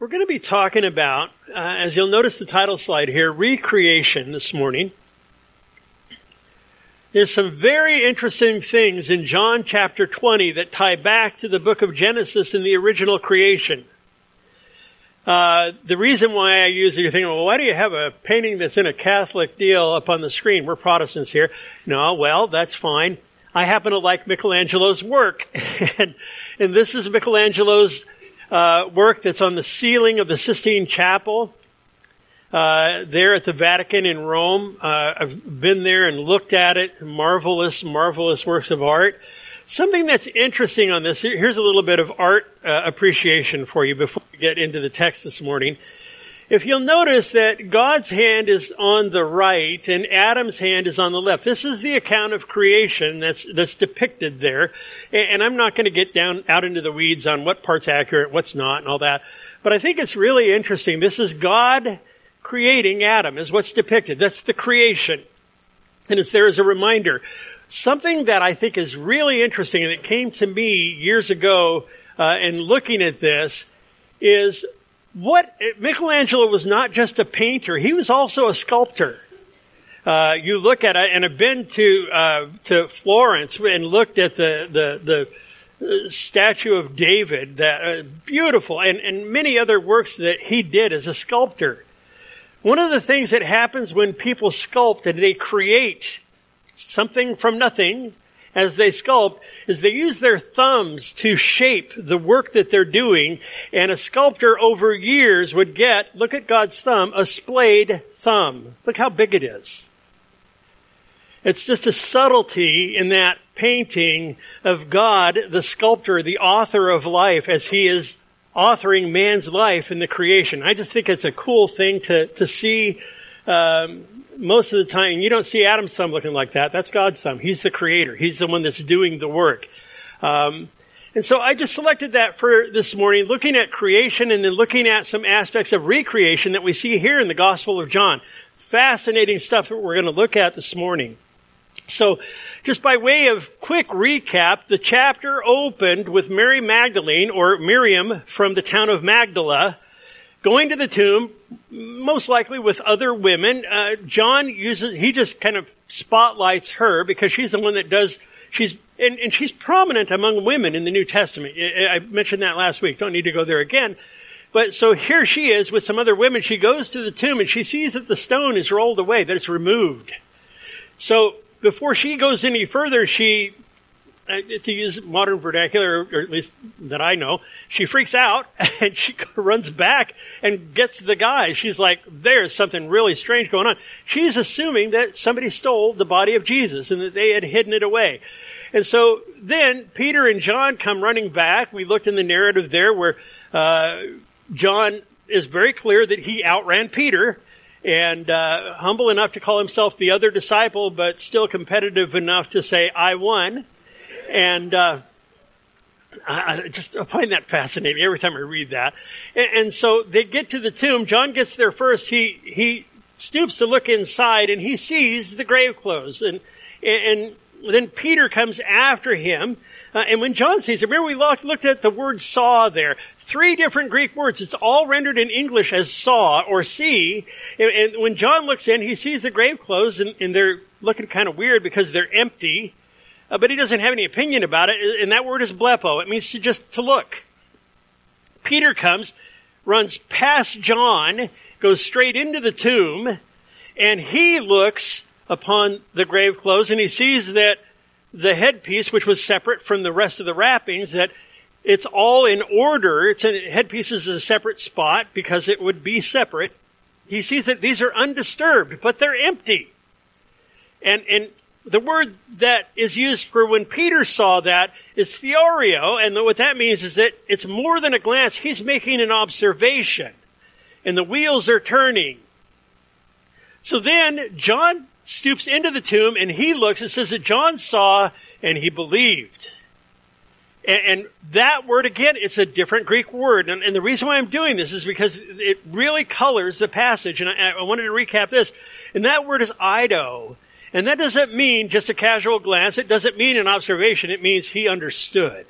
We're going to be talking about, uh, as you'll notice the title slide here, recreation this morning. There's some very interesting things in John chapter 20 that tie back to the book of Genesis and the original creation. Uh, the reason why I use it, you're thinking, well, why do you have a painting that's in a Catholic deal up on the screen? We're Protestants here. No, well, that's fine. I happen to like Michelangelo's work. and, and this is Michelangelo's uh, work that's on the ceiling of the Sistine Chapel. Uh, there at the Vatican in Rome. Uh, I've been there and looked at it. Marvelous, marvelous works of art. Something that's interesting on this, here's a little bit of art uh, appreciation for you before we get into the text this morning. If you'll notice that God's hand is on the right and Adam's hand is on the left. This is the account of creation that's, that's depicted there. And I'm not going to get down out into the weeds on what part's accurate, what's not, and all that. But I think it's really interesting. This is God creating Adam is what's depicted. That's the creation. And it's there as a reminder. Something that I think is really interesting and it came to me years ago, uh, in looking at this is what Michelangelo was not just a painter; he was also a sculptor. Uh, you look at it, and I've been to uh, to Florence and looked at the the the uh, statue of David, that uh, beautiful, and and many other works that he did as a sculptor. One of the things that happens when people sculpt and they create something from nothing as they sculpt is they use their thumbs to shape the work that they're doing. And a sculptor over years would get, look at God's thumb, a splayed thumb. Look how big it is. It's just a subtlety in that painting of God, the sculptor, the author of life, as he is authoring man's life in the creation. I just think it's a cool thing to, to see um, most of the time, you don't see Adam's thumb looking like that. That's God's thumb. He's the creator. He's the one that's doing the work. Um, and so I just selected that for this morning, looking at creation and then looking at some aspects of recreation that we see here in the Gospel of John. Fascinating stuff that we're going to look at this morning. So, just by way of quick recap, the chapter opened with Mary Magdalene, or Miriam from the town of Magdala, going to the tomb, most likely with other women. Uh, John uses, he just kind of spotlights her because she's the one that does, she's, and, and she's prominent among women in the New Testament. I mentioned that last week. Don't need to go there again. But so here she is with some other women. She goes to the tomb and she sees that the stone is rolled away, that it's removed. So before she goes any further, she to use modern vernacular, or at least that I know, she freaks out and she runs back and gets the guy. She's like, there's something really strange going on. She's assuming that somebody stole the body of Jesus and that they had hidden it away. And so then Peter and John come running back. We looked in the narrative there where, uh, John is very clear that he outran Peter and uh, humble enough to call himself the other disciple, but still competitive enough to say, I won. And uh, I just find that fascinating every time I read that. And, and, so they get to the tomb. John gets there first. He he stoops to look inside, and he sees the grave clothes. And and then Peter comes after him. Uh, and when John sees it, remember we looked at the word saw there. Three different Greek words. It's all rendered in English as saw or see. And, and when John looks in, he sees the grave clothes, and, and they're looking kind of weird because they're empty uh, but he doesn't have any opinion about it, and that word is blepo. It means to just to look. Peter comes, runs past John, goes straight into the tomb, and he looks upon the grave clothes and he sees that the headpiece, which was separate from the rest of the wrappings, that it's all in order. It's in, headpiece is a separate spot because it would be separate. He sees that these are undisturbed, but they're empty. And, and the word that is used for when Peter saw that is theoreo, and what that means is that it's more than a glance. He's making an observation, and the wheels are turning. So then John stoops into the tomb and he looks. It says that John saw and he believed. And, and that word again, it's a different Greek word. And, and, the reason why I'm doing this is because it really colors the passage. And I, I wanted to recap this. And that word is ido. And that doesn't mean just a casual glance. It doesn't mean an observation. It means he understood.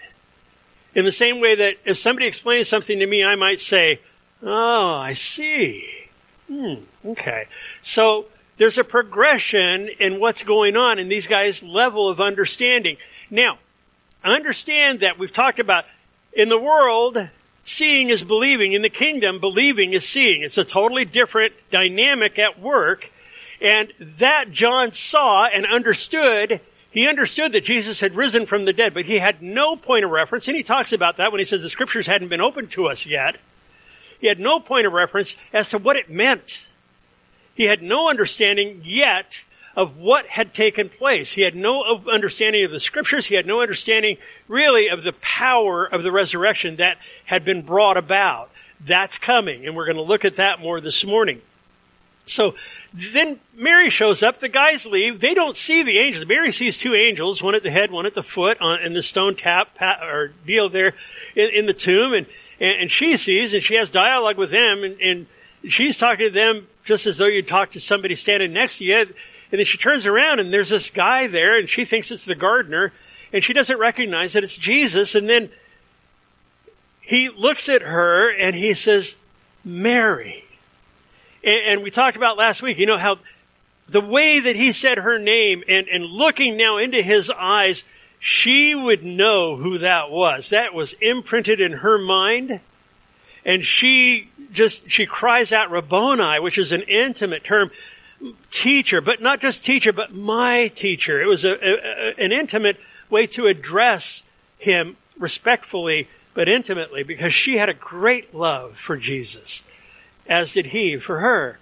In the same way that if somebody explains something to me, I might say, Oh, I see. Hmm, okay. So there's a progression in what's going on in these guys' level of understanding. Now, understand that we've talked about in the world, seeing is believing. In the kingdom, believing is seeing. It's a totally different dynamic at work. And that John saw and understood. He understood that Jesus had risen from the dead, but he had no point of reference. And he talks about that when he says the scriptures hadn't been opened to us yet. He had no point of reference as to what it meant. He had no understanding yet of what had taken place. He had no understanding of the scriptures. He had no understanding really of the power of the resurrection that had been brought about. That's coming, and we're going to look at that more this morning. So then Mary shows up. The guys leave. They don't see the angels. Mary sees two angels, one at the head, one at the foot, on in the stone tap or deal there in, in the tomb, and, and, and she sees and she has dialogue with them, and, and she's talking to them just as though you'd talk to somebody standing next to you. And then she turns around and there's this guy there and she thinks it's the gardener and she doesn't recognize that it's Jesus. And then he looks at her and he says, Mary. And, we talked about last week, you know, how the way that he said her name and, and looking now into his eyes, she would know who that was. That was imprinted in her mind. And she just, she cries out Rabboni, which is an intimate term teacher, but not just teacher, but my teacher. It was a, a, an intimate way to address him respectfully, but intimately, because she had a great love for Jesus, as did he for her.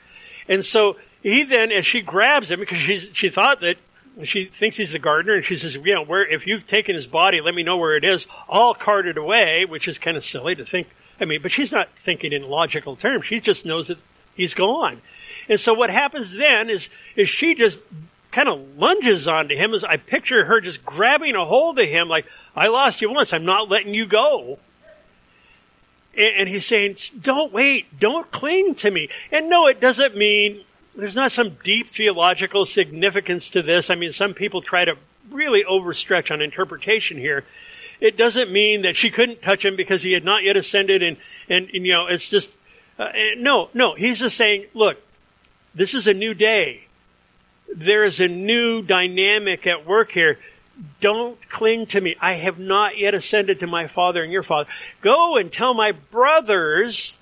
And so he then, as she grabs him, because she's, she thought that she thinks he's the gardener, and she says, you know, where, if you've taken his body, let me know where it is. I'll cart it away, which is kind of silly to think. I mean, but she's not thinking in logical terms. She just knows that he's gone. And so what happens then is, is she just kind of lunges onto him as I picture her just grabbing a hold of him like, I lost you once. I'm not letting you go. And, he's saying, don't wait. Don't cling to me. And no, it doesn't mean there's not some deep theological significance to this. I mean, some people try to really overstretch on interpretation here. It doesn't mean that she couldn't touch him because he had not yet ascended and, and, and you know, it's just, uh, no, no, he's just saying, look, this is a new day. There is a new dynamic at work here. Don't cling to me. I have not yet ascended to my father and your father. Go and tell my brothers.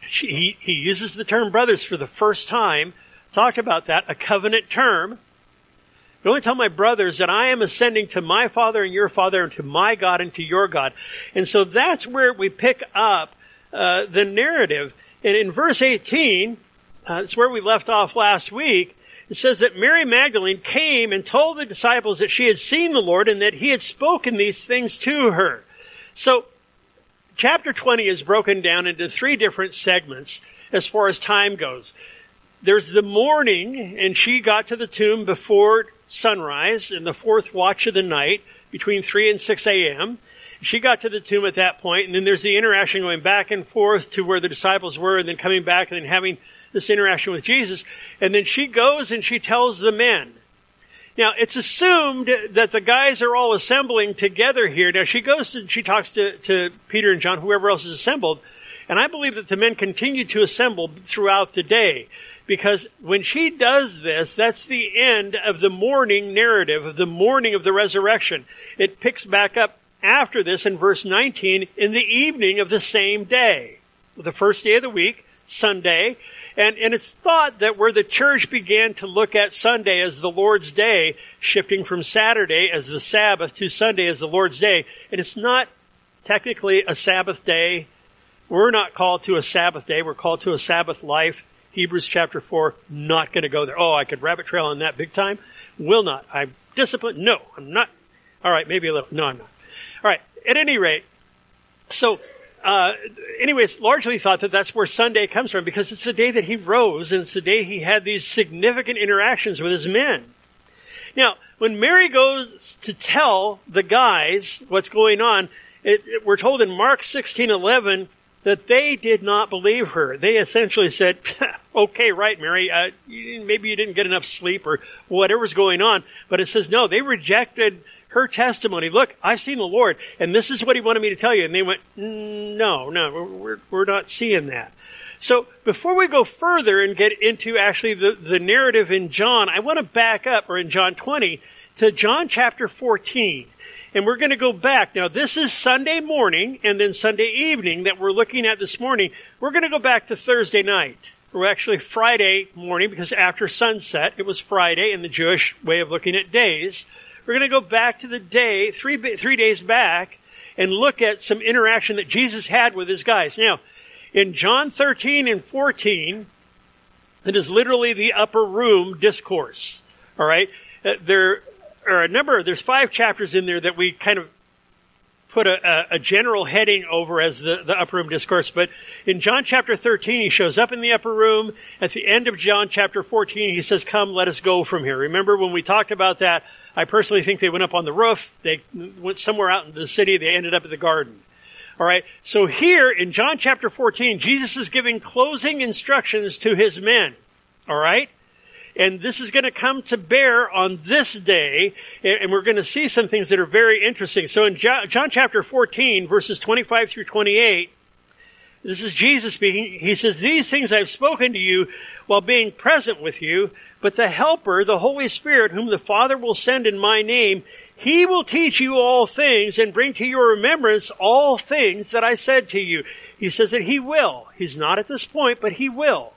He, he uses the term brothers for the first time. Talked about that, a covenant term. Go and tell my brothers that I am ascending to my father and your father and to my God and to your God. And so that's where we pick up uh, the narrative. And in verse 18, uh, it's where we left off last week. It says that Mary Magdalene came and told the disciples that she had seen the Lord and that he had spoken these things to her. So, chapter 20 is broken down into three different segments as far as time goes. There's the morning, and she got to the tomb before sunrise in the fourth watch of the night between 3 and 6 a.m. She got to the tomb at that point, and then there's the interaction going back and forth to where the disciples were, and then coming back and then having this interaction with Jesus. And then she goes and she tells the men. Now, it's assumed that the guys are all assembling together here. Now, she goes and she talks to, to Peter and John, whoever else is assembled. And I believe that the men continue to assemble throughout the day. Because when she does this, that's the end of the morning narrative, of the morning of the resurrection. It picks back up after this in verse 19 in the evening of the same day. The first day of the week, Sunday, and, and it's thought that where the church began to look at Sunday as the Lord's day, shifting from Saturday as the Sabbath to Sunday as the Lord's day, and it's not technically a Sabbath day. We're not called to a Sabbath day. We're called to a Sabbath life. Hebrews chapter 4, not going to go there. Oh, I could rabbit trail on that big time. Will not. I'm disciplined. No, I'm not. All right, maybe a little. No, I'm not. All right. At any rate, so uh, anyways, largely thought that that's where Sunday comes from because it's the day that he rose and it's the day he had these significant interactions with his men. Now, when Mary goes to tell the guys what's going on, it, it, we're told in Mark 16:11 that they did not believe her. They essentially said, "Okay, right, Mary. Uh, maybe you didn't get enough sleep or whatever's going on." But it says no. They rejected her testimony. Look, I've seen the Lord, and this is what he wanted me to tell you. And they went, no, no, we're, we're not seeing that. So before we go further and get into actually the, the narrative in John, I want to back up, or in John 20, to John chapter 14. And we're going to go back. Now, this is Sunday morning and then Sunday evening that we're looking at this morning. We're going to go back to Thursday night. Or actually Friday morning because after sunset, it was Friday in the Jewish way of looking at days. We're going to go back to the day, three, three days back, and look at some interaction that Jesus had with his guys. Now, in John 13 and 14, it is literally the upper room discourse. All right? Uh, there are a number, there's five chapters in there that we kind of put a, a, general heading over as the, the upper room discourse. But in John chapter 13, he shows up in the upper room. At the end of John chapter 14, he says, Come, let us go from here. Remember when we talked about that? I personally think they went up on the roof. They went somewhere out into the city. They ended up at the garden. All right. So here in John chapter 14, Jesus is giving closing instructions to his men. All right. And this is going to come to bear on this day, and we're going to see some things that are very interesting. So in John chapter 14, verses 25 through 28, this is Jesus speaking. He says, These things I've spoken to you while being present with you, but the Helper, the Holy Spirit, whom the Father will send in my name, he will teach you all things and bring to your remembrance all things that I said to you. He says that he will. He's not at this point, but he will.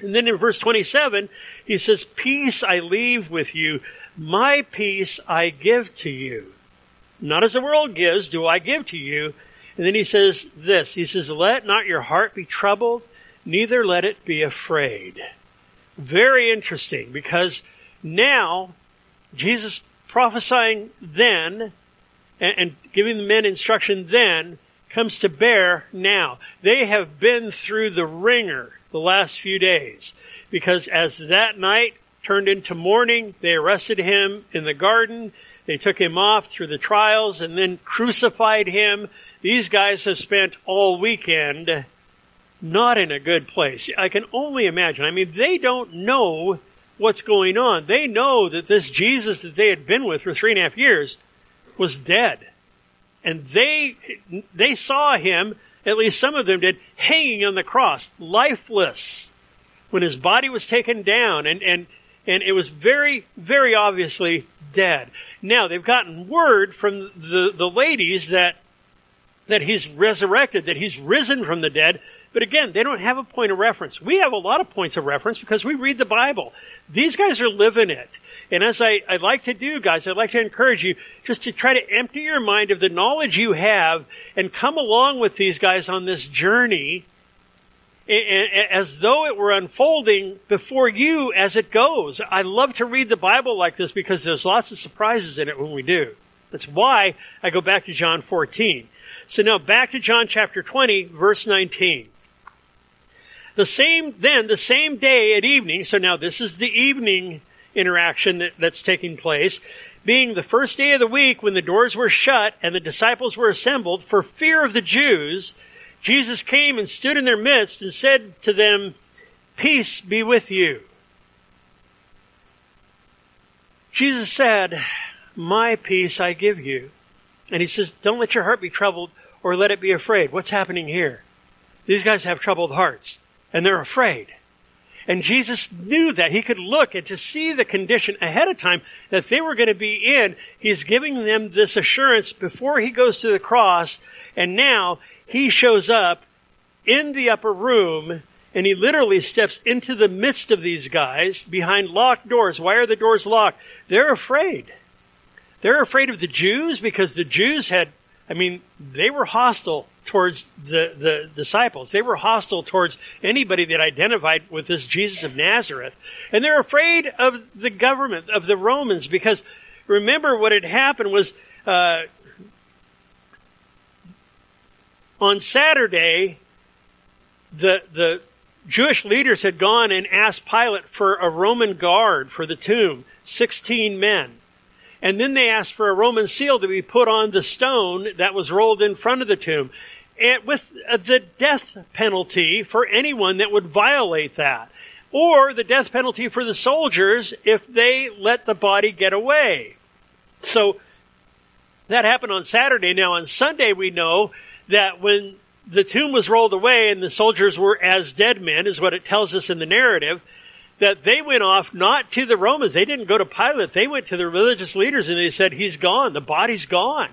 And then in verse 27, he says, Peace I leave with you, my peace I give to you. Not as the world gives, do I give to you. And then he says this, he says, Let not your heart be troubled, neither let it be afraid. Very interesting because now Jesus prophesying then and, and giving the men instruction then comes to bear now. They have been through the ringer the last few days because as that night turned into morning, they arrested him in the garden. They took him off through the trials and then crucified him. These guys have spent all weekend not in a good place. I can only imagine. I mean, they don't know what's going on. They know that this Jesus that they had been with for three and a half years was dead. And they, they saw him, at least some of them did, hanging on the cross, lifeless, when his body was taken down and, and, and it was very, very obviously dead. Now, they've gotten word from the, the ladies that, that he's resurrected, that he's risen from the dead, but again, they don't have a point of reference. We have a lot of points of reference because we read the Bible. These guys are living it. And as I, I like to do, guys, I'd like to encourage you just to try to empty your mind of the knowledge you have and come along with these guys on this journey as though it were unfolding before you as it goes. I love to read the Bible like this because there's lots of surprises in it when we do. That's why I go back to John 14. So now back to John chapter 20, verse 19. The same, then, the same day at evening, so now this is the evening interaction that, that's taking place, being the first day of the week when the doors were shut and the disciples were assembled for fear of the Jews, Jesus came and stood in their midst and said to them, Peace be with you. Jesus said, My peace I give you. And he says, Don't let your heart be troubled or let it be afraid. What's happening here? These guys have troubled hearts and they're afraid. And Jesus knew that. He could look and to see the condition ahead of time that they were going to be in. He's giving them this assurance before he goes to the cross. And now he shows up in the upper room and he literally steps into the midst of these guys behind locked doors. Why are the doors locked? They're afraid. They're afraid of the Jews because the Jews had, I mean, they were hostile towards the, the disciples. They were hostile towards anybody that identified with this Jesus of Nazareth. And they're afraid of the government, of the Romans, because remember what had happened was, uh, on Saturday, the, the Jewish leaders had gone and asked Pilate for a Roman guard for the tomb, 16 men. And then they asked for a Roman seal to be put on the stone that was rolled in front of the tomb and with uh, the death penalty for anyone that would violate that. Or the death penalty for the soldiers if they let the body get away. So That happened on Saturday. Now on Sunday we know that when the tomb was rolled away and the soldiers were as dead men is what it tells us in the narrative, that they went off not to the Romans. They didn't go to Pilate. They went to the religious leaders and they said, he's gone. The body's gone.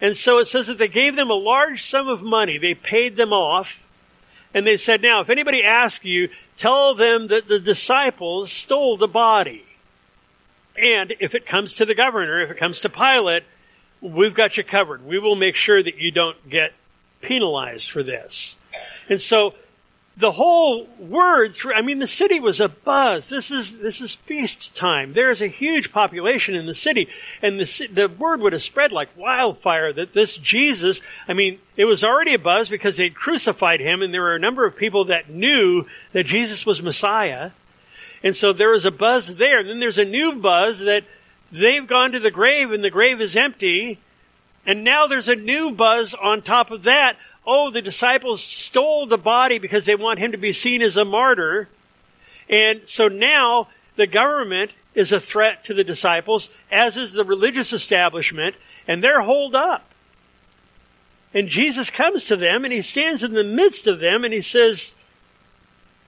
And so it says that they gave them a large sum of money. They paid them off. And they said, now, if anybody asks you, tell them that the disciples stole the body. And if it comes to the governor, if it comes to Pilate, we've got you covered. We will make sure that you don't get penalized for this. And so the whole word through, I mean, the city was a buzz. This is, this is feast time. There is a huge population in the city and the, the word would have spread like wildfire that this Jesus, I mean, it was already a buzz because they'd crucified him and there were a number of people that knew that Jesus was Messiah. And so there was a buzz there. And then there's a new buzz that they've gone to the grave and the grave is empty. And now there's a new buzz on top of that oh, the disciples stole the body because they want him to be seen as a martyr. And so now the government is a threat to the disciples, as is the religious establishment, and they're holed up. And Jesus comes to them and he stands in the midst of them and he says,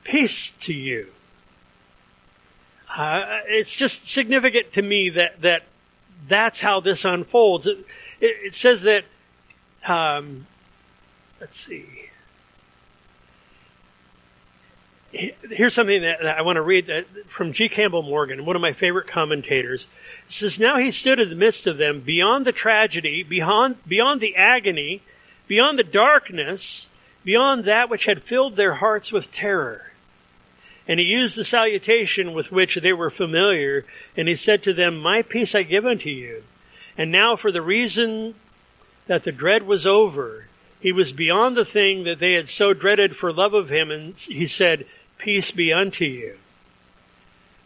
peace to you. Uh, it's just significant to me that, that that's how this unfolds. It, it, it says that um, Let's see. Here's something that I want to read uh, from G. Campbell Morgan, one of my favorite commentators. It says, Now he stood in the midst of them, beyond the tragedy, beyond, beyond the agony, beyond the darkness, beyond that which had filled their hearts with terror. And he used the salutation with which they were familiar, and he said to them, My peace I give unto you. And now for the reason that the dread was over, he was beyond the thing that they had so dreaded for love of him, and he said, Peace be unto you.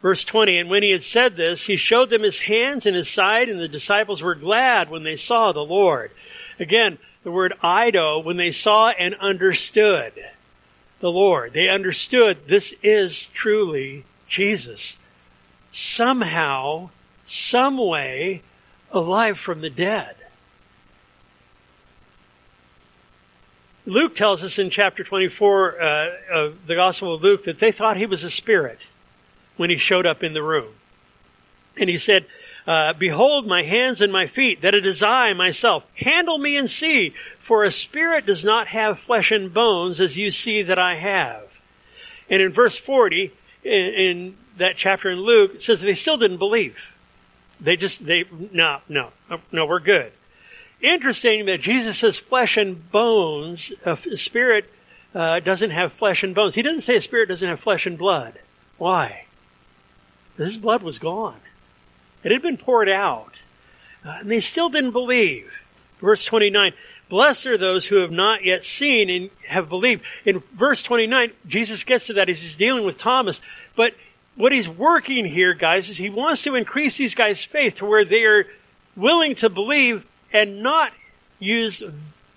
Verse 20, and when he had said this, he showed them his hands and his side, and the disciples were glad when they saw the Lord. Again, the word ido, when they saw and understood the Lord. They understood this is truly Jesus. Somehow, some way, alive from the dead. Luke tells us in chapter 24 uh, of the Gospel of Luke that they thought he was a spirit when he showed up in the room. And he said, uh, Behold my hands and my feet, that it is I myself. Handle me and see, for a spirit does not have flesh and bones as you see that I have. And in verse 40, in, in that chapter in Luke, it says they still didn't believe. They just, they, no, no, no, we're good. Interesting that Jesus says flesh and bones, a spirit uh, doesn't have flesh and bones. He doesn't say a spirit doesn't have flesh and blood. Why? His blood was gone. It had been poured out. Uh, and they still didn't believe. Verse 29, blessed are those who have not yet seen and have believed. In verse 29, Jesus gets to that as he's dealing with Thomas. But what he's working here, guys, is he wants to increase these guys' faith to where they are willing to believe and not use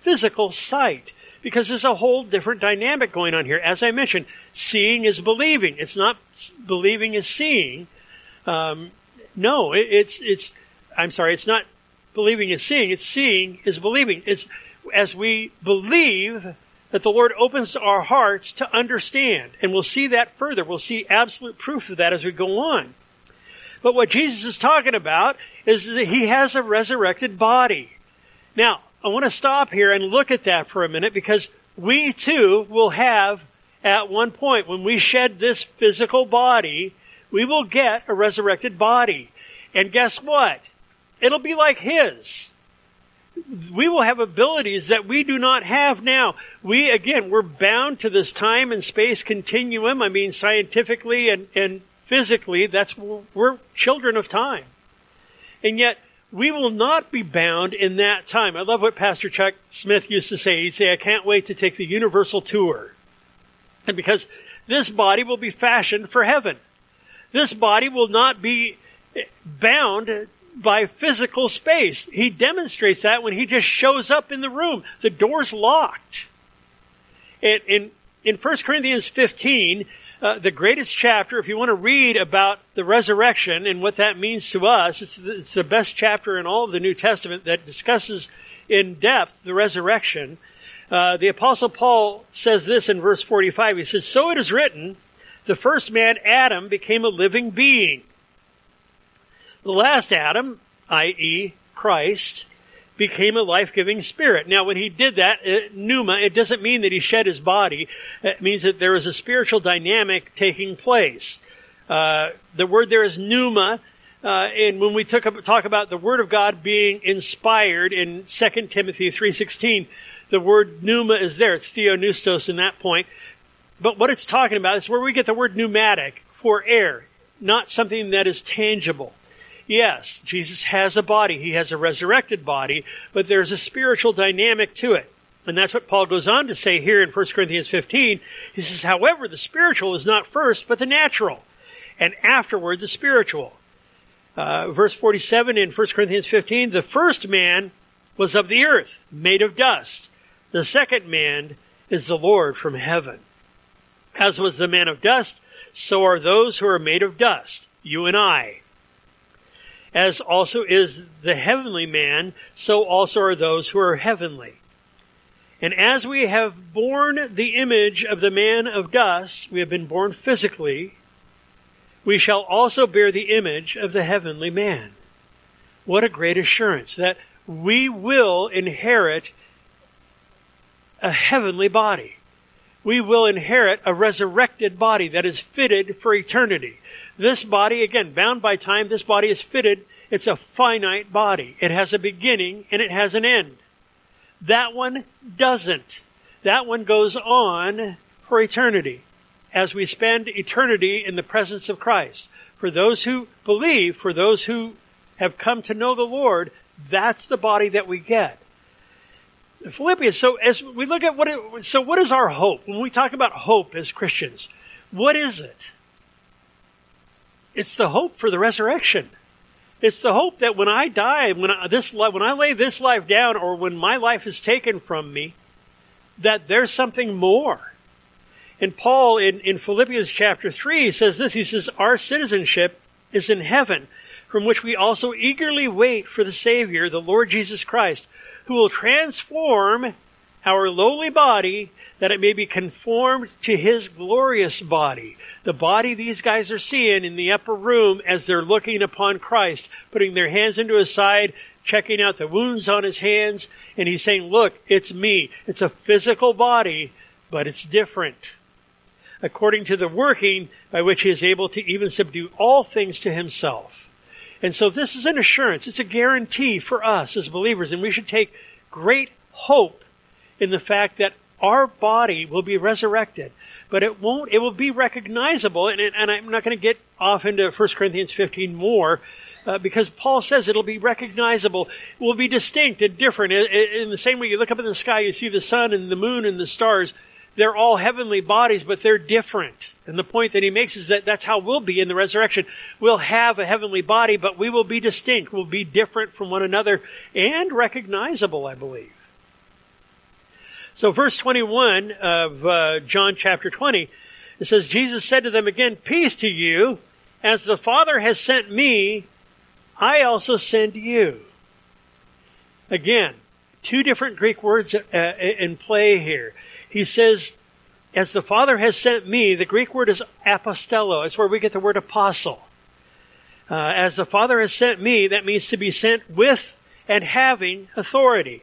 physical sight. Because there's a whole different dynamic going on here. As I mentioned, seeing is believing. It's not believing is seeing. Um, no, it, it's, it's, I'm sorry, it's not believing is seeing. It's seeing is believing. It's as we believe that the Lord opens our hearts to understand. And we'll see that further. We'll see absolute proof of that as we go on. But what Jesus is talking about is that he has a resurrected body. Now, I want to stop here and look at that for a minute because we too will have at one point when we shed this physical body, we will get a resurrected body. And guess what? It'll be like his. We will have abilities that we do not have now. We, again, we're bound to this time and space continuum. I mean, scientifically and, and physically, that's, we're children of time. And yet, we will not be bound in that time. I love what Pastor Chuck Smith used to say. He'd say, I can't wait to take the universal tour. And because this body will be fashioned for heaven. This body will not be bound by physical space. He demonstrates that when he just shows up in the room. The door's locked. And in, in 1 Corinthians 15, uh, the greatest chapter. If you want to read about the resurrection and what that means to us, it's the, it's the best chapter in all of the New Testament that discusses in depth the resurrection. Uh, the apostle Paul says this in verse 45. He says, So it is written, the first man, Adam, became a living being. The last Adam, i.e. Christ, became a life-giving spirit. Now, when he did that, it, pneuma, it doesn't mean that he shed his body. It means that there is a spiritual dynamic taking place. Uh, the word there is pneuma, uh, and when we took, talk about the Word of God being inspired in 2 Timothy 3.16, the word pneuma is there. It's theopneustos in that point. But what it's talking about is where we get the word pneumatic for air, not something that is tangible. Yes, Jesus has a body. He has a resurrected body, but there's a spiritual dynamic to it. And that's what Paul goes on to say here in 1 Corinthians 15. He says, however, the spiritual is not first, but the natural, and afterward the spiritual. Uh, verse 47 in 1 Corinthians 15, the first man was of the earth, made of dust. The second man is the Lord from heaven. As was the man of dust, so are those who are made of dust, you and I. As also is the heavenly man, so also are those who are heavenly. And as we have borne the image of the man of dust, we have been born physically, we shall also bear the image of the heavenly man. What a great assurance that we will inherit a heavenly body. We will inherit a resurrected body that is fitted for eternity. This body, again, bound by time, this body is fitted. It's a finite body. It has a beginning and it has an end. That one doesn't. That one goes on for eternity as we spend eternity in the presence of Christ. For those who believe, for those who have come to know the Lord, that's the body that we get. Philippians. So as we look at what, it, so what is our hope? When we talk about hope as Christians, what is it? It's the hope for the resurrection. It's the hope that when I die, when I, this when I lay this life down, or when my life is taken from me, that there's something more. And Paul in, in Philippians chapter 3 says this, he says, our citizenship is in heaven, from which we also eagerly wait for the Savior, the Lord Jesus Christ, who will transform our lowly body that it may be conformed to his glorious body. The body these guys are seeing in the upper room as they're looking upon Christ, putting their hands into his side, checking out the wounds on his hands, and he's saying, look, it's me. It's a physical body, but it's different. According to the working by which he is able to even subdue all things to himself. And so this is an assurance. It's a guarantee for us as believers, and we should take great hope in the fact that our body will be resurrected. But it won't, it will be recognizable, and, and I'm not going to get off into 1 Corinthians 15 more, uh, because Paul says it'll be recognizable, it will be distinct and different. In, in the same way you look up in the sky, you see the sun and the moon and the stars, they're all heavenly bodies, but they're different. And the point that he makes is that that's how we'll be in the resurrection. We'll have a heavenly body, but we will be distinct. We'll be different from one another and recognizable, I believe. So verse 21 of uh, John chapter 20, it says, Jesus said to them again, Peace to you. As the Father has sent me, I also send you. Again, two different Greek words uh, in play here. He says, as the Father has sent me, the Greek word is apostello. It's where we get the word apostle. Uh, as the Father has sent me, that means to be sent with and having authority.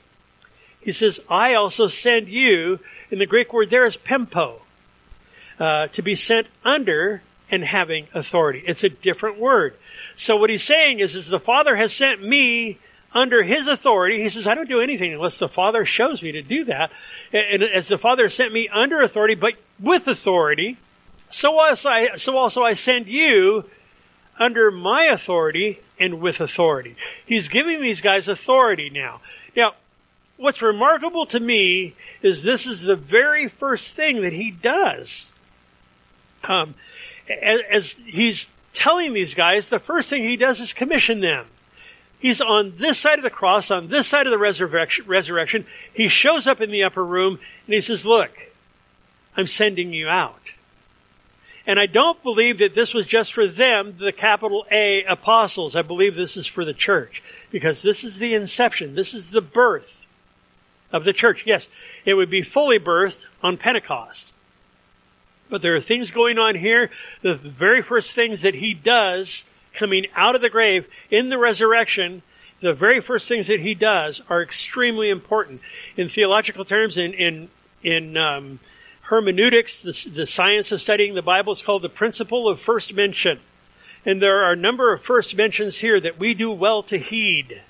He says, I also send you, and the Greek word there is pempo, uh, to be sent under and having authority. It's a different word. So what he's saying is, is the Father has sent me under his authority. He says, I don't do anything unless the Father shows me to do that. And as the Father sent me under authority, but with authority, so also I, so also I send you under my authority and with authority. He's giving these guys authority. Now, what's remarkable to me is this is the very first thing that he does. Um, as, as he's telling these guys, the first thing he does is commission them. He's on this side of the cross, on this side of the resurrection, resurrection. He shows up in the upper room and he says, look, I'm sending you out. And I don't believe that this was just for them, the capital A apostles. I believe this is for the church. Because this is the inception. This is the birth of the church. Yes, it would be fully birthed on Pentecost. But there are things going on here. The very first things that he does coming out of the grave in the resurrection, the very first things that he does are extremely important. In theological terms, in, in, in um, hermeneutics, the, the science of studying the Bible, is called the principle of first mention. And there are a number of first mentions here that we do well to heed.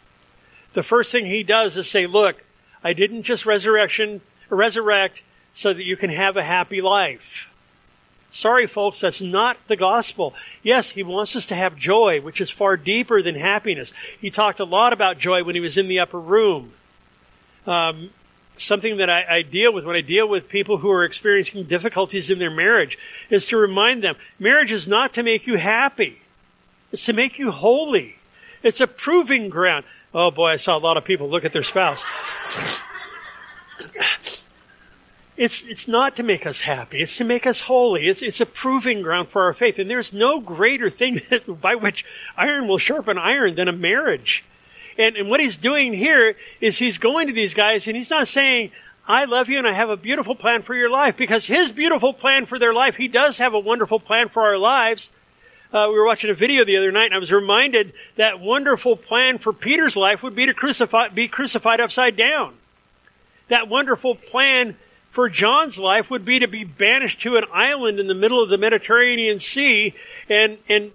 The first thing he does is say, look, I didn't just resurrection, resurrect so that you can have a happy life. Sorry, folks, that's not the gospel. Yes, he wants us to have joy, which is far deeper than happiness. He talked a lot about joy when he was in the upper room. Um, something that I, I, deal with when I deal with people who are experiencing difficulties in their marriage is to remind them marriage is not to make you happy. It's to make you holy. It's a proving ground. Oh boy, I saw a lot of people look at their spouse. It's, it's not to make us happy. It's to make us holy. It's, it's a proving ground for our faith. And there's no greater thing that, by which iron will sharpen iron than a marriage. And, and what he's doing here is he's going to these guys and he's not saying, I love you and I have a beautiful plan for your life because his beautiful plan for their life, he does have a wonderful plan for our lives. Uh, we were watching a video the other night and I was reminded that wonderful plan for Peter's life would be to crucify, be crucified upside down. That wonderful plan for John's life would be to be banished to an island in the middle of the Mediterranean Sea and, and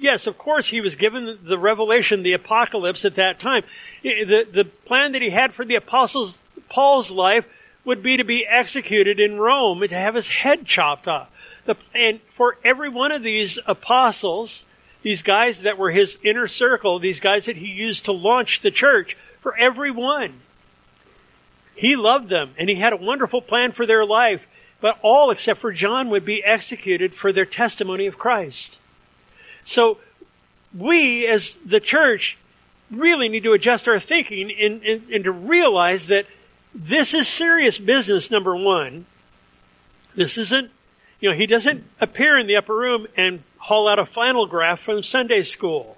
yes, of course he was given the revelation, the apocalypse at that time. The, the plan that he had for the apostles, Paul's life would be to be executed in Rome and to have his head chopped off. The, and for every one of these apostles, these guys that were his inner circle, these guys that he used to launch the church, for every one, he loved them and he had a wonderful plan for their life, but all except for John would be executed for their testimony of Christ. So we as the church really need to adjust our thinking and, and, and to realize that this is serious business, number one. This isn't, you know, he doesn't appear in the upper room and haul out a flannelgraph from Sunday school.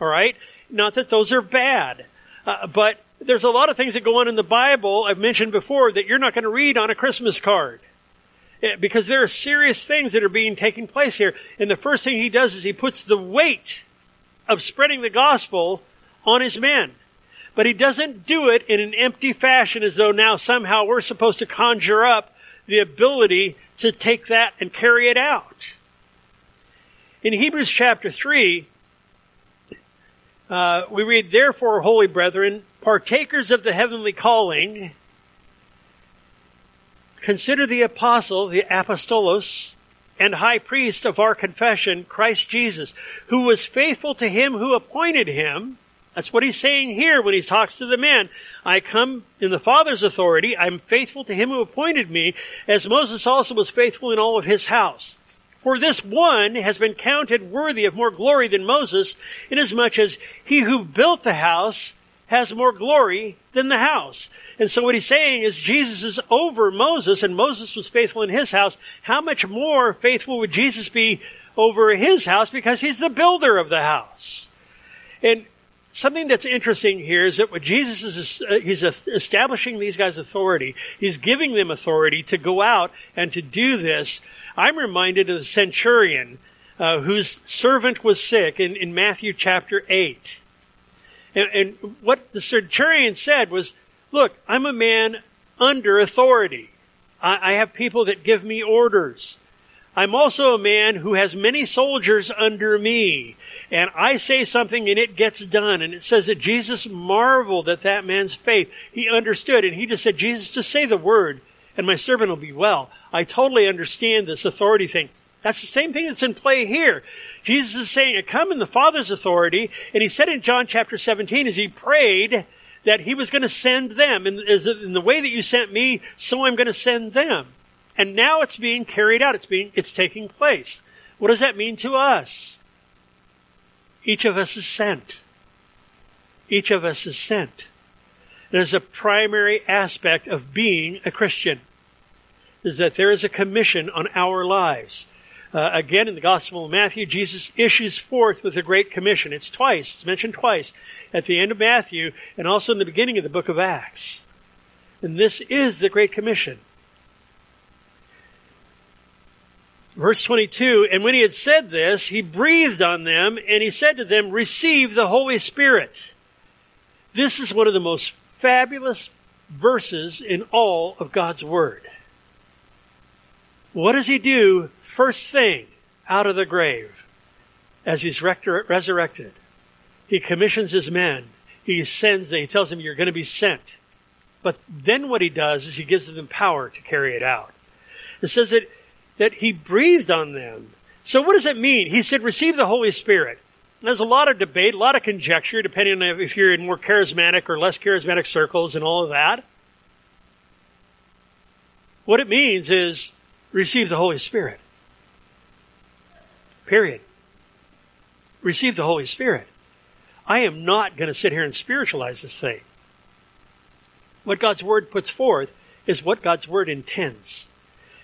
All right? Not that those are bad. Uh, but there's a lot of things that go on in the Bible, I've mentioned before, that you're not going to read on a Christmas card. Because there are serious things that are being taking place here. And the first thing he does is he puts the weight of spreading the gospel on his men. But he doesn't do it in an empty fashion as though now somehow we're supposed to conjure up the ability to take that and carry it out. In Hebrews chapter 3, uh, we read, Therefore, holy brethren, partakers of the heavenly calling, consider the apostle, the apostolos, and high priest of our confession, Christ Jesus, who was faithful to him who appointed him. That's what he's saying here when he talks to the man. I come in the Father's authority. I'm faithful to him who appointed me, as Moses also was faithful in all of his house. For this one has been counted worthy of more glory than Moses, inasmuch as he who built the house has more glory than the house. And so what he's saying is Jesus is over Moses and Moses was faithful in his house. How much more faithful would Jesus be over his house because he's the builder of the house? And something that's interesting here is that what Jesus is, uh, he's establishing these guys authority. He's giving them authority to go out and to do this. I'm reminded of the centurion uh, whose servant was sick in, in Matthew chapter 8. And, and what the centurion said was, look, I'm a man under authority. I have people that give me orders. I'm also a man who has many soldiers under me. And I say something and it gets done. And it says that Jesus marveled at that man's faith. He understood and he just said, Jesus, just say the word and my servant will be well. I totally understand this authority thing. That's the same thing that's in play here. Jesus is saying, come in the Father's authority, and he said in John chapter 17 as he prayed that he was going to send them. And in the way that you sent me, so I'm going to send them. And now it's being carried out. It's being, it's taking place. What does that mean to us? Each of us is sent. Each of us is sent. It is a primary aspect of being a Christian. Is that there is a commission on our lives. Uh, again, in the Gospel of Matthew, Jesus issues forth with a great commission. It's twice, it's mentioned twice at the end of Matthew and also in the beginning of the book of Acts. And this is the Great Commission. Verse 22, and when he had said this, he breathed on them and he said to them, receive the Holy Spirit. This is one of the most fabulous verses in all of God's Word. What does he do first thing out of the grave as he's resurrected? He commissions his men. He sends them. He tells them, you're going to be sent. But then what he does is he gives them power to carry it out. It says that that he breathed on them. So what does it mean? He said, receive the Holy Spirit. There's a lot of debate, a lot of conjecture, depending on if you're in more charismatic or less charismatic circles and all of that. What it means is receive the Holy Spirit. Period. Receive the Holy Spirit. I am not going to sit here and spiritualize this thing. What God's Word puts forth is what God's Word intends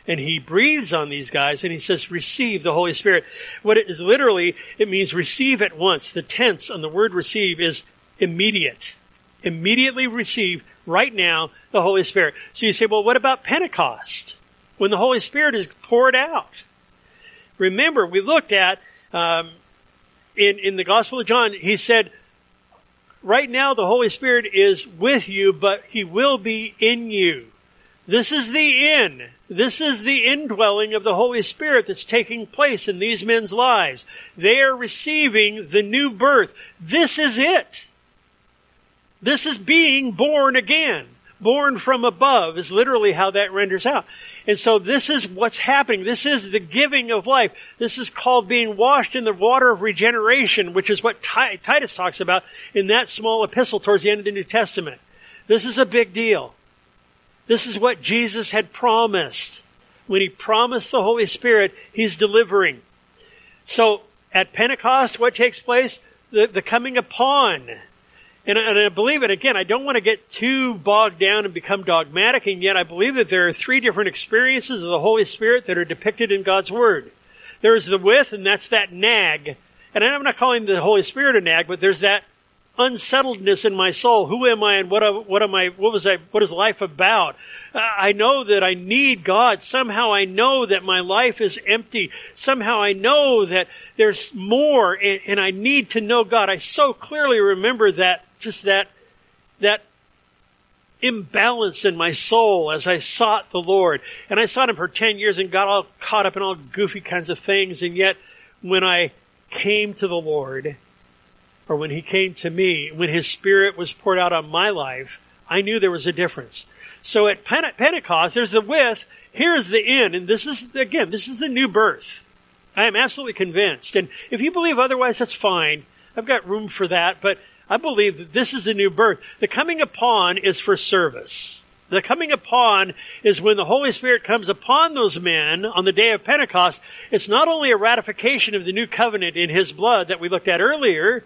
and he breathes on these guys and he says, receive the Holy Spirit. What it is literally, it means receive at once. The tense on the word receive is immediate. Immediately receive right now the Holy Spirit. So you say, well, what about Pentecost? When the Holy Spirit is poured out. Remember, we looked at, um, in, in the Gospel of John, he said, right now the Holy Spirit is with you, but he will be in you. This is the in. This is the indwelling of the Holy Spirit that's taking place in these men's lives. They are receiving the new birth. This is it. This is being born again. Born from above is literally how that renders out. And so this is what's happening. This is the giving of life. This is called being washed in the water of regeneration, which is what Titus talks about in that small epistle towards the end of the New Testament. This is a big deal. This is what Jesus had promised. When he promised the Holy Spirit, he's delivering. So at Pentecost, what takes place? The, the coming upon. And, and I believe it again, I don't want to get too bogged down and become dogmatic, and yet I believe that there are three different experiences of the Holy Spirit that are depicted in God's Word. There's the with, and that's that nag. And I'm not calling the Holy Spirit a nag, but there's that unsettledness in my soul. Who am I and what, what am I, what was I, what is life about? I know that I need God. Somehow I know that my life is empty. Somehow I know that there's more and, and I need to know God. I so clearly remember that, just that, that imbalance in my soul as I sought the Lord. And I sought Him for 10 years and got all caught up in all goofy kinds of things. And yet when I came to the Lord, or when he came to me, when his spirit was poured out on my life, I knew there was a difference. So at Pentecost, there's the with, here's the in, and this is, again, this is the new birth. I am absolutely convinced. And if you believe otherwise, that's fine. I've got room for that, but I believe that this is the new birth. The coming upon is for service. The coming upon is when the Holy Spirit comes upon those men on the day of Pentecost. It's not only a ratification of the new covenant in His blood that we looked at earlier,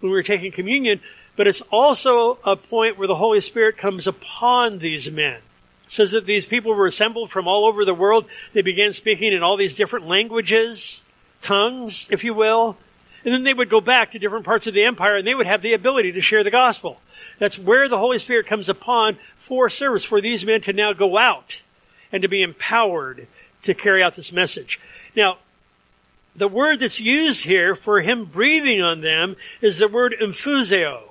when we were taking communion, but it's also a point where the Holy Spirit comes upon these men. It says that these people were assembled from all over the world. They began speaking in all these different languages, tongues, if you will. And then they would go back to different parts of the empire and they would have the ability to share the gospel. That's where the Holy Spirit comes upon for service, for these men to now go out and to be empowered to carry out this message. Now, the word that's used here for him breathing on them is the word emphuseo.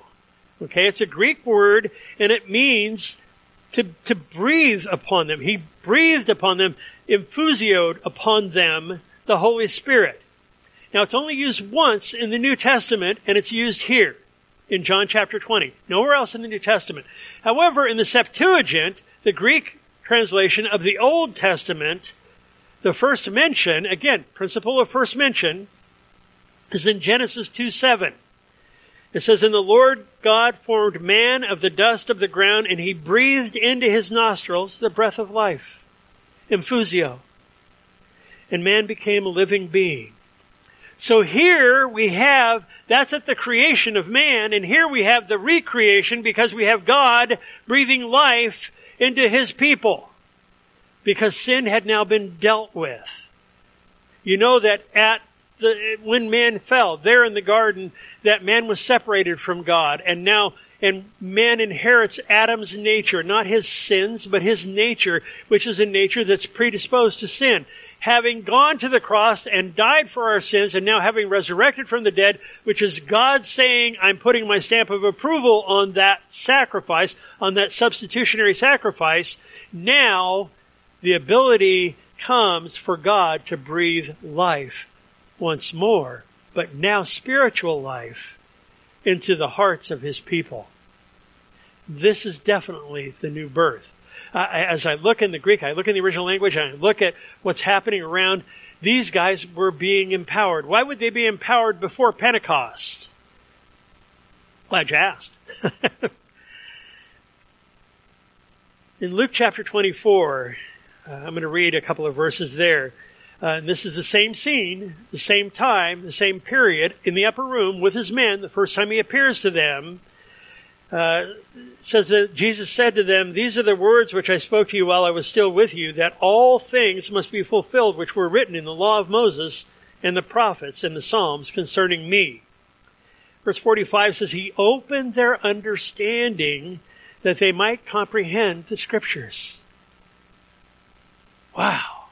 Okay, it's a Greek word and it means to, to breathe upon them. He breathed upon them, infusioed upon them the Holy Spirit. Now it's only used once in the New Testament and it's used here in John chapter 20. Nowhere else in the New Testament. However, in the Septuagint, the Greek translation of the Old Testament, the first mention, again, principle of first mention, is in Genesis 2 7. It says, And the Lord God formed man of the dust of the ground, and he breathed into his nostrils the breath of life. Infusio. And man became a living being. So here we have, that's at the creation of man, and here we have the recreation because we have God breathing life into his people because sin had now been dealt with. You know that at the, when man fell, there in the garden, that man was separated from God, and now and man inherits Adam's nature, not his sins, but his nature, which is a nature that's predisposed to sin. Having gone to the cross and died for our sins, and now having resurrected from the dead, which is God saying, I'm putting my stamp of approval on that sacrifice, on that substitutionary sacrifice, now the ability comes for God to breathe life once more, but now spiritual life into the hearts of his people. This is definitely the new birth. As I look in the Greek, I look in the original language, and I look at what's happening around, these guys were being empowered. Why would they be empowered before Pentecost? Glad you asked. in Luke chapter 24, uh, I'm going to read a couple of verses there. Uh, and this is the same scene, the same time, the same period in the upper room with his men, the first time he appears to them. Uh, says that Jesus said to them, These are the words which I spoke to you while I was still with you, that all things must be fulfilled which were written in the law of Moses and the prophets and the Psalms concerning me. Verse 45 says, He opened their understanding that they might comprehend the scriptures. Wow.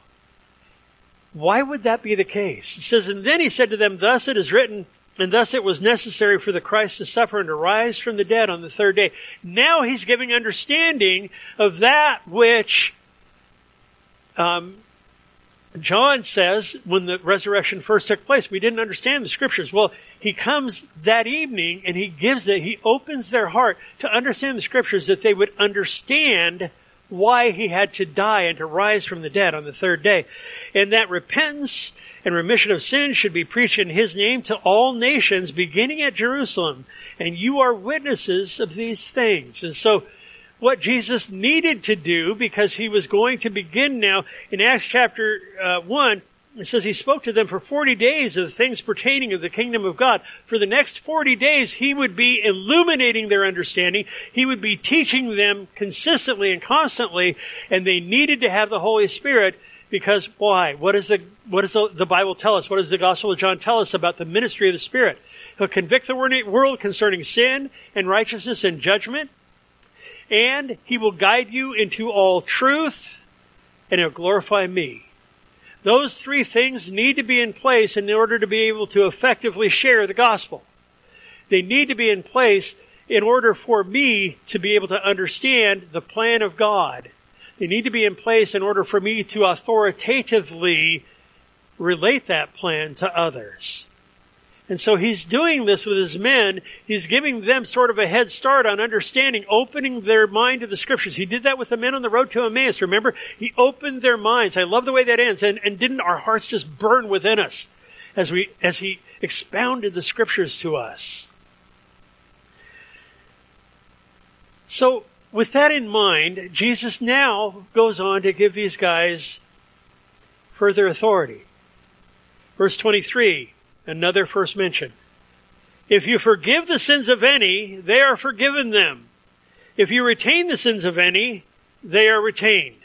Why would that be the case? It says, and then he said to them, thus it is written, and thus it was necessary for the Christ to suffer and to rise from the dead on the third day. Now he's giving understanding of that which um, John says when the resurrection first took place. We didn't understand the scriptures. Well, he comes that evening and he gives that, he opens their heart to understand the scriptures that they would understand why he had to die and to rise from the dead on the third day. And that repentance and remission of sins should be preached in his name to all nations, beginning at Jerusalem. And you are witnesses of these things. And so, what Jesus needed to do, because he was going to begin now in Acts chapter uh, 1, it says he spoke to them for 40 days of things pertaining of the kingdom of God. For the next 40 days, he would be illuminating their understanding. He would be teaching them consistently and constantly, and they needed to have the Holy Spirit because why? What does the, what does the, the Bible tell us? What does the Gospel of John tell us about the ministry of the Spirit? He'll convict the world concerning sin and righteousness and judgment, and he will guide you into all truth, and he'll glorify me. Those three things need to be in place in order to be able to effectively share the gospel. They need to be in place in order for me to be able to understand the plan of God. They need to be in place in order for me to authoritatively relate that plan to others. And so he's doing this with his men. He's giving them sort of a head start on understanding, opening their mind to the scriptures. He did that with the men on the road to Emmaus. Remember? He opened their minds. I love the way that ends. And, and didn't our hearts just burn within us as we, as he expounded the scriptures to us? So with that in mind, Jesus now goes on to give these guys further authority. Verse 23, Another first mention. If you forgive the sins of any, they are forgiven them. If you retain the sins of any, they are retained.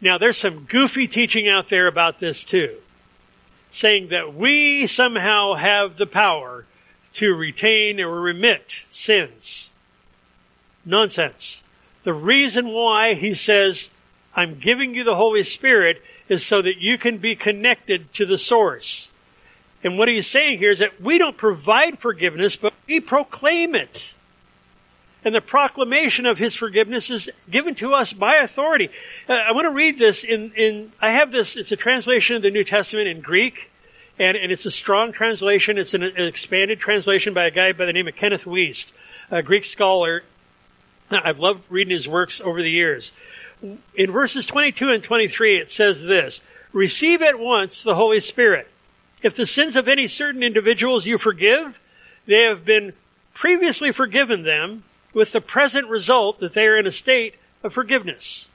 Now there's some goofy teaching out there about this too. Saying that we somehow have the power to retain or remit sins. Nonsense. The reason why he says, I'm giving you the Holy Spirit is so that you can be connected to the source. And what he's saying here is that we don't provide forgiveness, but we proclaim it. And the proclamation of his forgiveness is given to us by authority. Uh, I want to read this in, in, I have this, it's a translation of the New Testament in Greek, and, and it's a strong translation. It's an, an expanded translation by a guy by the name of Kenneth Wuest, a Greek scholar. I've loved reading his works over the years. In verses 22 and 23, it says this, receive at once the Holy Spirit. If the sins of any certain individuals you forgive, they have been previously forgiven them with the present result that they are in a state of forgiveness.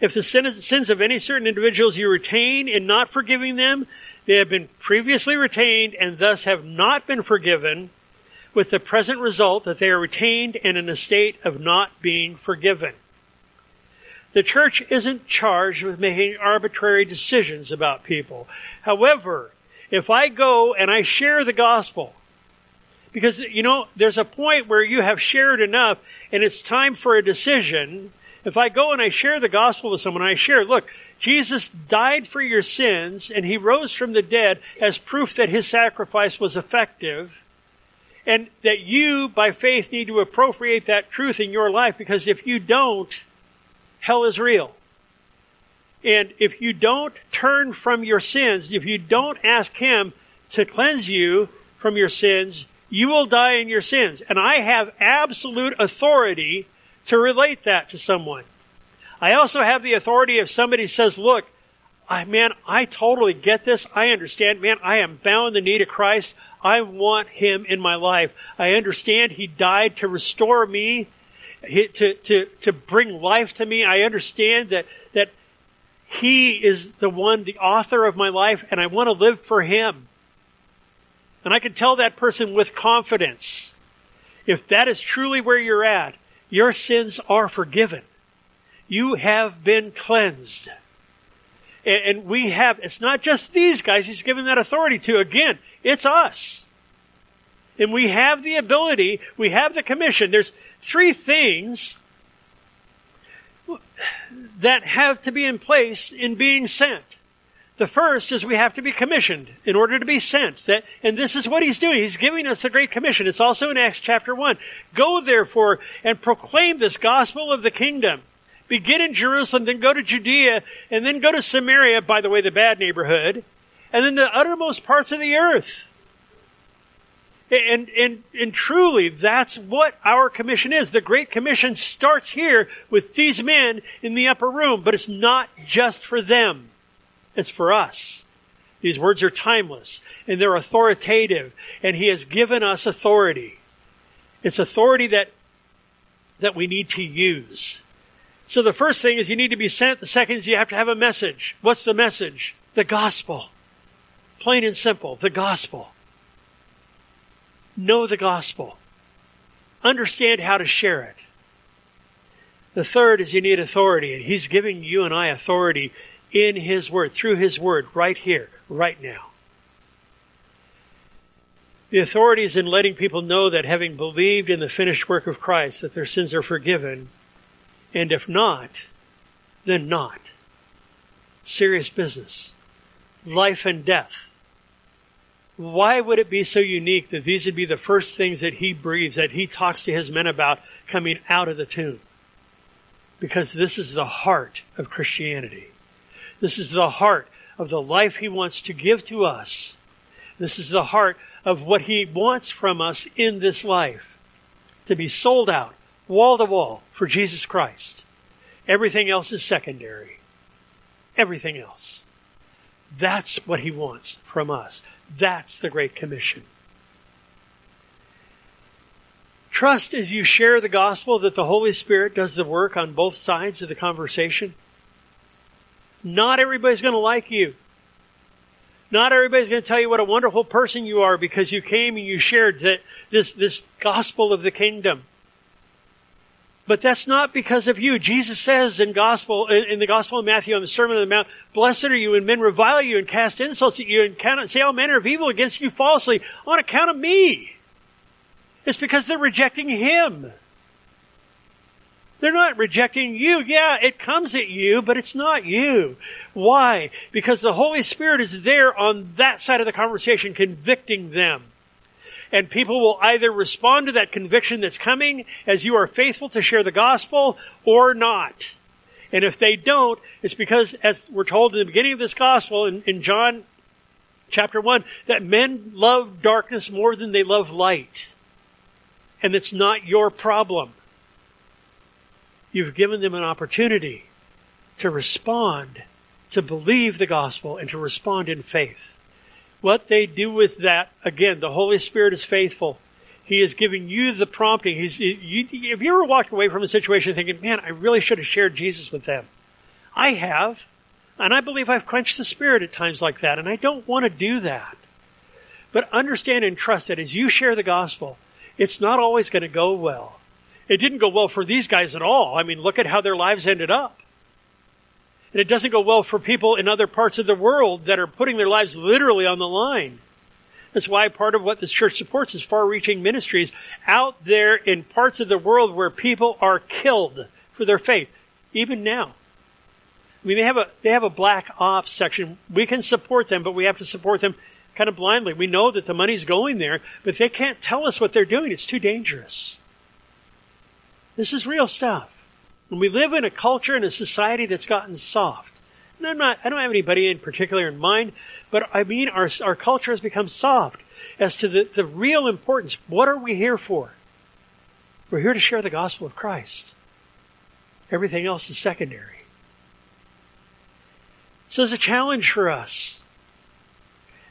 If the sins of any certain individuals you retain in not forgiving them, they have been previously retained and thus have not been forgiven with the present result that they are retained and in a state of not being forgiven. The church isn't charged with making arbitrary decisions about people. However, if I go and I share the gospel, because, you know, there's a point where you have shared enough and it's time for a decision. If I go and I share the gospel with someone, I share, look, Jesus died for your sins and he rose from the dead as proof that his sacrifice was effective and that you, by faith, need to appropriate that truth in your life because if you don't, hell is real. And if you don't turn from your sins, if you don't ask him to cleanse you from your sins, you will die in your sins. And I have absolute authority to relate that to someone. I also have the authority if somebody says, look, I, man, I totally get this. I understand. Man, I am bound the need of Christ. I want Him in my life. I understand He died to restore me, to, to, to bring life to me. I understand that, that He is the one, the author of my life, and I want to live for Him. And I can tell that person with confidence, if that is truly where you're at, your sins are forgiven. You have been cleansed. And, we have, it's not just these guys he's given that authority to. Again, it's us. And we have the ability, we have the commission. There's three things that have to be in place in being sent. The first is we have to be commissioned in order to be sent. That, and this is what he's doing. He's giving us the Great Commission. It's also in Acts chapter 1. Go therefore and proclaim this gospel of the kingdom. Begin in Jerusalem, then go to Judea, and then go to Samaria, by the way, the bad neighborhood, and then the uttermost parts of the earth. And, and, and truly, that's what our commission is. The Great Commission starts here with these men in the upper room, but it's not just for them. It's for us. These words are timeless and they're authoritative and He has given us authority. It's authority that, that we need to use. So the first thing is you need to be sent. The second is you have to have a message. What's the message? The gospel. Plain and simple. The gospel. Know the gospel. Understand how to share it. The third is you need authority, and He's giving you and I authority in His Word, through His Word, right here, right now. The authority is in letting people know that having believed in the finished work of Christ, that their sins are forgiven, and if not, then not. Serious business. Life and death. Why would it be so unique that these would be the first things that he breathes, that he talks to his men about coming out of the tomb? Because this is the heart of Christianity. This is the heart of the life he wants to give to us. This is the heart of what he wants from us in this life. To be sold out, wall to wall, for Jesus Christ. Everything else is secondary. Everything else. That's what he wants from us. That's the Great Commission. Trust as you share the gospel that the Holy Spirit does the work on both sides of the conversation. Not everybody's going to like you. Not everybody's going to tell you what a wonderful person you are because you came and you shared that this, this gospel of the kingdom. But that's not because of you. Jesus says in gospel, in the gospel of Matthew on the Sermon on the Mount, blessed are you when men revile you and cast insults at you and count, say all manner of evil against you falsely on account of me. It's because they're rejecting Him. They're not rejecting you. Yeah, it comes at you, but it's not you. Why? Because the Holy Spirit is there on that side of the conversation convicting them. And people will either respond to that conviction that's coming as you are faithful to share the gospel or not. And if they don't, it's because, as we're told in the beginning of this gospel in, in John chapter 1, that men love darkness more than they love light. And it's not your problem. You've given them an opportunity to respond, to believe the gospel, and to respond in faith. What they do with that, again, the Holy Spirit is faithful. He is giving you the prompting. He's, you, have you ever walked away from a situation thinking, man, I really should have shared Jesus with them? I have. And I believe I've quenched the Spirit at times like that, and I don't want to do that. But understand and trust that as you share the gospel, it's not always going to go well. It didn't go well for these guys at all. I mean, look at how their lives ended up. And it doesn't go well for people in other parts of the world that are putting their lives literally on the line. That's why part of what this church supports is far reaching ministries out there in parts of the world where people are killed for their faith, even now. I mean, they have a, they have a black ops section. We can support them, but we have to support them kind of blindly. We know that the money's going there, but they can't tell us what they're doing. It's too dangerous. This is real stuff. And we live in a culture and a society that's gotten soft. And I'm not, I don't have anybody in particular in mind, but I mean our, our culture has become soft as to the, the real importance. What are we here for? We're here to share the gospel of Christ. Everything else is secondary. So it's a challenge for us.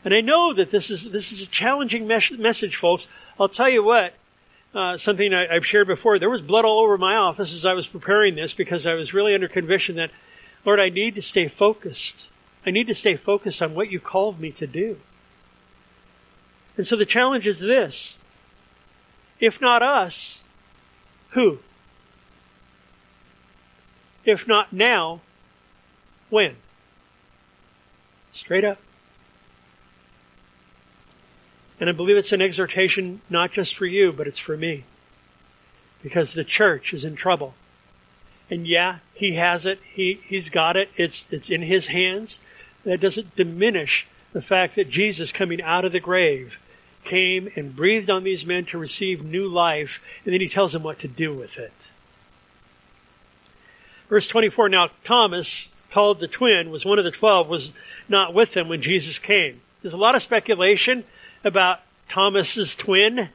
And I know that this is, this is a challenging mes- message, folks. I'll tell you what, uh, something I, have shared before. There was blood all over my office as I was preparing this because I was really under conviction that, Lord, I need to stay focused. I need to stay focused on what you called me to do. And so the challenge is this. If not us, who? If not now, when? Straight up. And I believe it's an exhortation not just for you, but it's for me. Because the church is in trouble. And yeah, he has it. He, he's got it. It's, it's in his hands. That doesn't diminish the fact that Jesus coming out of the grave came and breathed on these men to receive new life, and then he tells them what to do with it. Verse 24, now Thomas, called the twin, was one of the twelve, was not with them when Jesus came. There's a lot of speculation about Thomas's twin.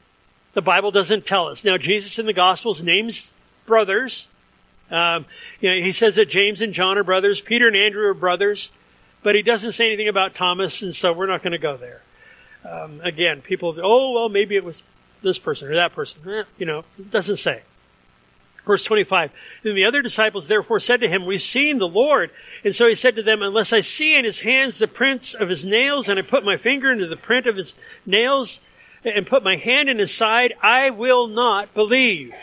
The Bible doesn't tell us. Now, Jesus in the Gospels names brothers. Um, you know, he says that James and John are brothers, Peter and Andrew are brothers, but he doesn't say anything about Thomas, and so we're not going to go there. Um, again, people, oh well, maybe it was this person or that person. Eh, you know, it doesn't say. Verse 25. Then the other disciples therefore said to him, We've seen the Lord. And so he said to them, Unless I see in his hands the prints of his nails, and I put my finger into the print of his nails, and put my hand in his side, I will not believe.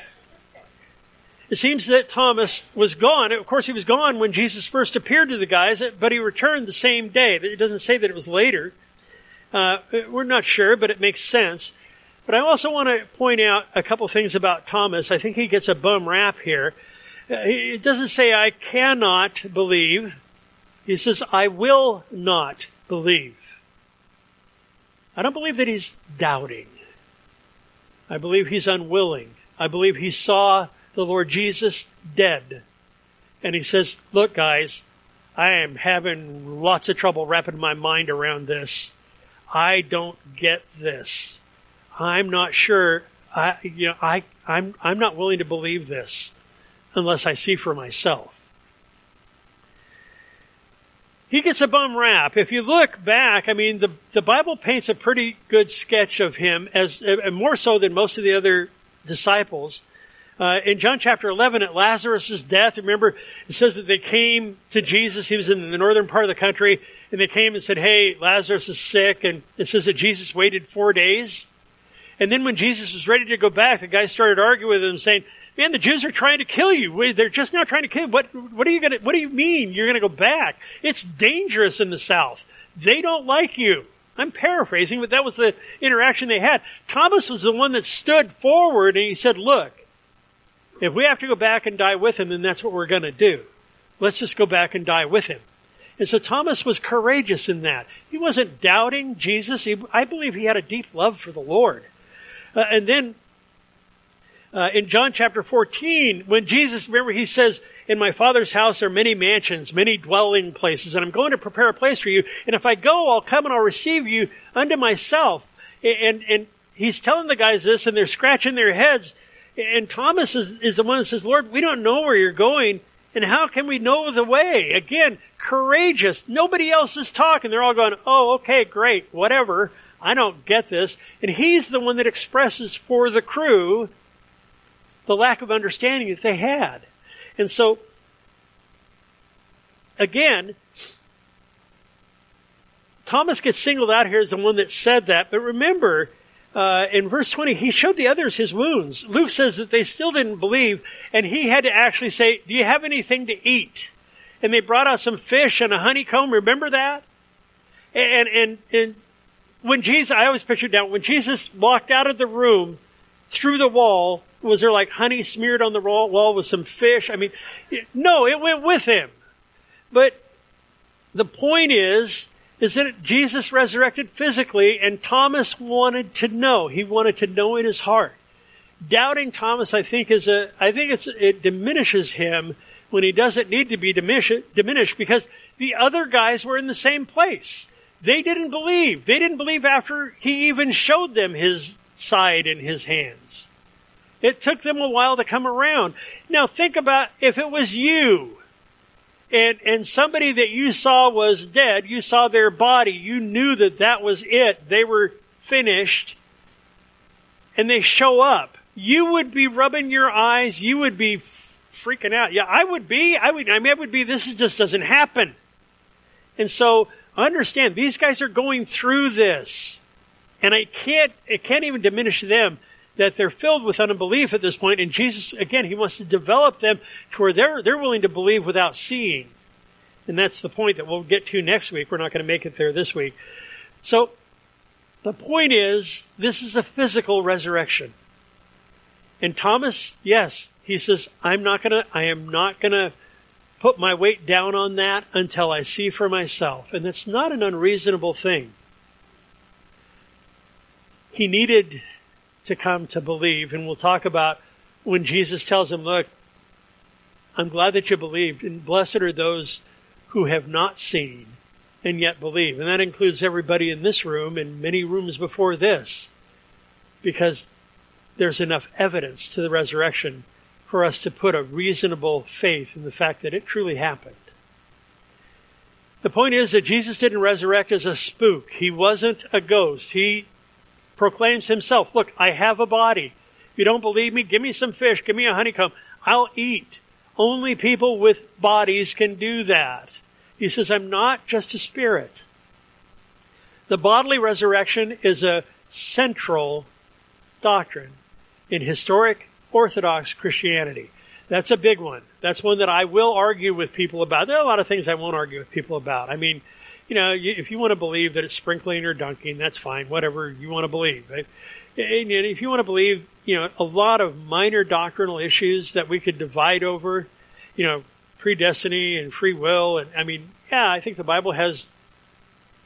It seems that Thomas was gone. Of course, he was gone when Jesus first appeared to the guys, but he returned the same day. It doesn't say that it was later. Uh, we're not sure, but it makes sense. But I also want to point out a couple things about Thomas. I think he gets a bum rap here. Uh, it doesn't say, I cannot believe. He says, I will not believe. I don't believe that he's doubting. I believe he's unwilling. I believe he saw the Lord Jesus dead. And he says, look guys, I am having lots of trouble wrapping my mind around this. I don't get this. I'm not sure. I, you know, I, I'm, I'm not willing to believe this unless I see for myself. He gets a bum rap. If you look back, I mean, the, the Bible paints a pretty good sketch of him as, and more so than most of the other disciples. Uh, in John chapter 11 at Lazarus' death, remember, it says that they came to Jesus. He was in the northern part of the country and they came and said, Hey, Lazarus is sick. And it says that Jesus waited four days. And then when Jesus was ready to go back, the guy started arguing with him saying, man, the Jews are trying to kill you. They're just now trying to kill you. What, what are you gonna, what do you mean you're gonna go back? It's dangerous in the South. They don't like you. I'm paraphrasing, but that was the interaction they had. Thomas was the one that stood forward and he said, look, if we have to go back and die with him, then that's what we're gonna do. Let's just go back and die with him. And so Thomas was courageous in that. He wasn't doubting Jesus. He, I believe he had a deep love for the Lord. Uh, and then uh, in John chapter 14, when Jesus, remember, he says, in my father's house are many mansions, many dwelling places, and I'm going to prepare a place for you. And if I go, I'll come and I'll receive you unto myself. And, and he's telling the guys this and they're scratching their heads. And Thomas is, is the one that says, Lord, we don't know where you're going. And how can we know the way? Again, courageous. Nobody else is talking. They're all going, oh, okay, great, whatever. I don't get this. And he's the one that expresses for the crew the lack of understanding that they had. And so, again, Thomas gets singled out here as the one that said that, but remember, uh, in verse 20, he showed the others his wounds. Luke says that they still didn't believe, and he had to actually say, Do you have anything to eat? and they brought out some fish and a honeycomb. Remember that? And, and, and when Jesus, I always pictured down, when Jesus walked out of the room through the wall, was there like honey smeared on the wall with some fish? I mean, no, it went with him. But the point is, is that Jesus resurrected physically and Thomas wanted to know. He wanted to know in his heart. Doubting Thomas, I think is a, I think it's, it diminishes him when he doesn't need to be diminished because the other guys were in the same place. They didn't believe. They didn't believe after he even showed them his side and his hands. It took them a while to come around. Now think about if it was you and, and somebody that you saw was dead, you saw their body, you knew that that was it. They were finished and they show up. You would be rubbing your eyes. You would be freaking out. Yeah, I would be. I would, I mean, I would be, this just doesn't happen. And so understand these guys are going through this and I can't, it can't even diminish them that they're filled with unbelief at this point, and Jesus, again, He wants to develop them to where they're, they're willing to believe without seeing. And that's the point that we'll get to next week. We're not going to make it there this week. So, the point is, this is a physical resurrection. And Thomas, yes, he says, I'm not gonna, I am not gonna put my weight down on that until I see for myself. And that's not an unreasonable thing. He needed to come to believe. And we'll talk about when Jesus tells him, look, I'm glad that you believed and blessed are those who have not seen and yet believe. And that includes everybody in this room and many rooms before this because there's enough evidence to the resurrection for us to put a reasonable faith in the fact that it truly happened. The point is that Jesus didn't resurrect as a spook. He wasn't a ghost. He proclaims himself, look, I have a body. If you don't believe me, give me some fish, give me a honeycomb. I'll eat. Only people with bodies can do that. He says, I'm not just a spirit. The bodily resurrection is a central doctrine in historic Orthodox Christianity. That's a big one. That's one that I will argue with people about. There are a lot of things I won't argue with people about. I mean, you know, if you want to believe that it's sprinkling or dunking, that's fine. Whatever you want to believe. Right? And if you want to believe, you know, a lot of minor doctrinal issues that we could divide over, you know, predestiny and free will, and I mean, yeah, I think the Bible has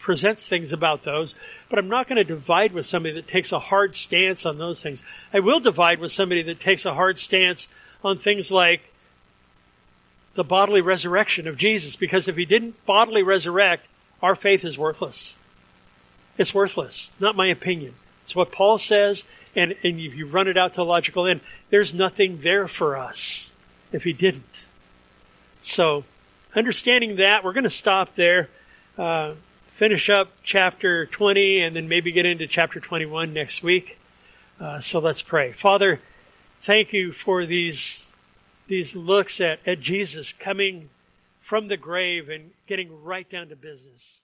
presents things about those, but I'm not going to divide with somebody that takes a hard stance on those things. I will divide with somebody that takes a hard stance on things like the bodily resurrection of Jesus, because if he didn't bodily resurrect, our faith is worthless. It's worthless. Not my opinion. It's what Paul says, and, and if you run it out to a logical end, there's nothing there for us if he didn't. So, understanding that, we're going to stop there, uh, finish up chapter 20, and then maybe get into chapter 21 next week. Uh, so let's pray. Father, thank you for these these looks at, at Jesus coming from the grave and getting right down to business.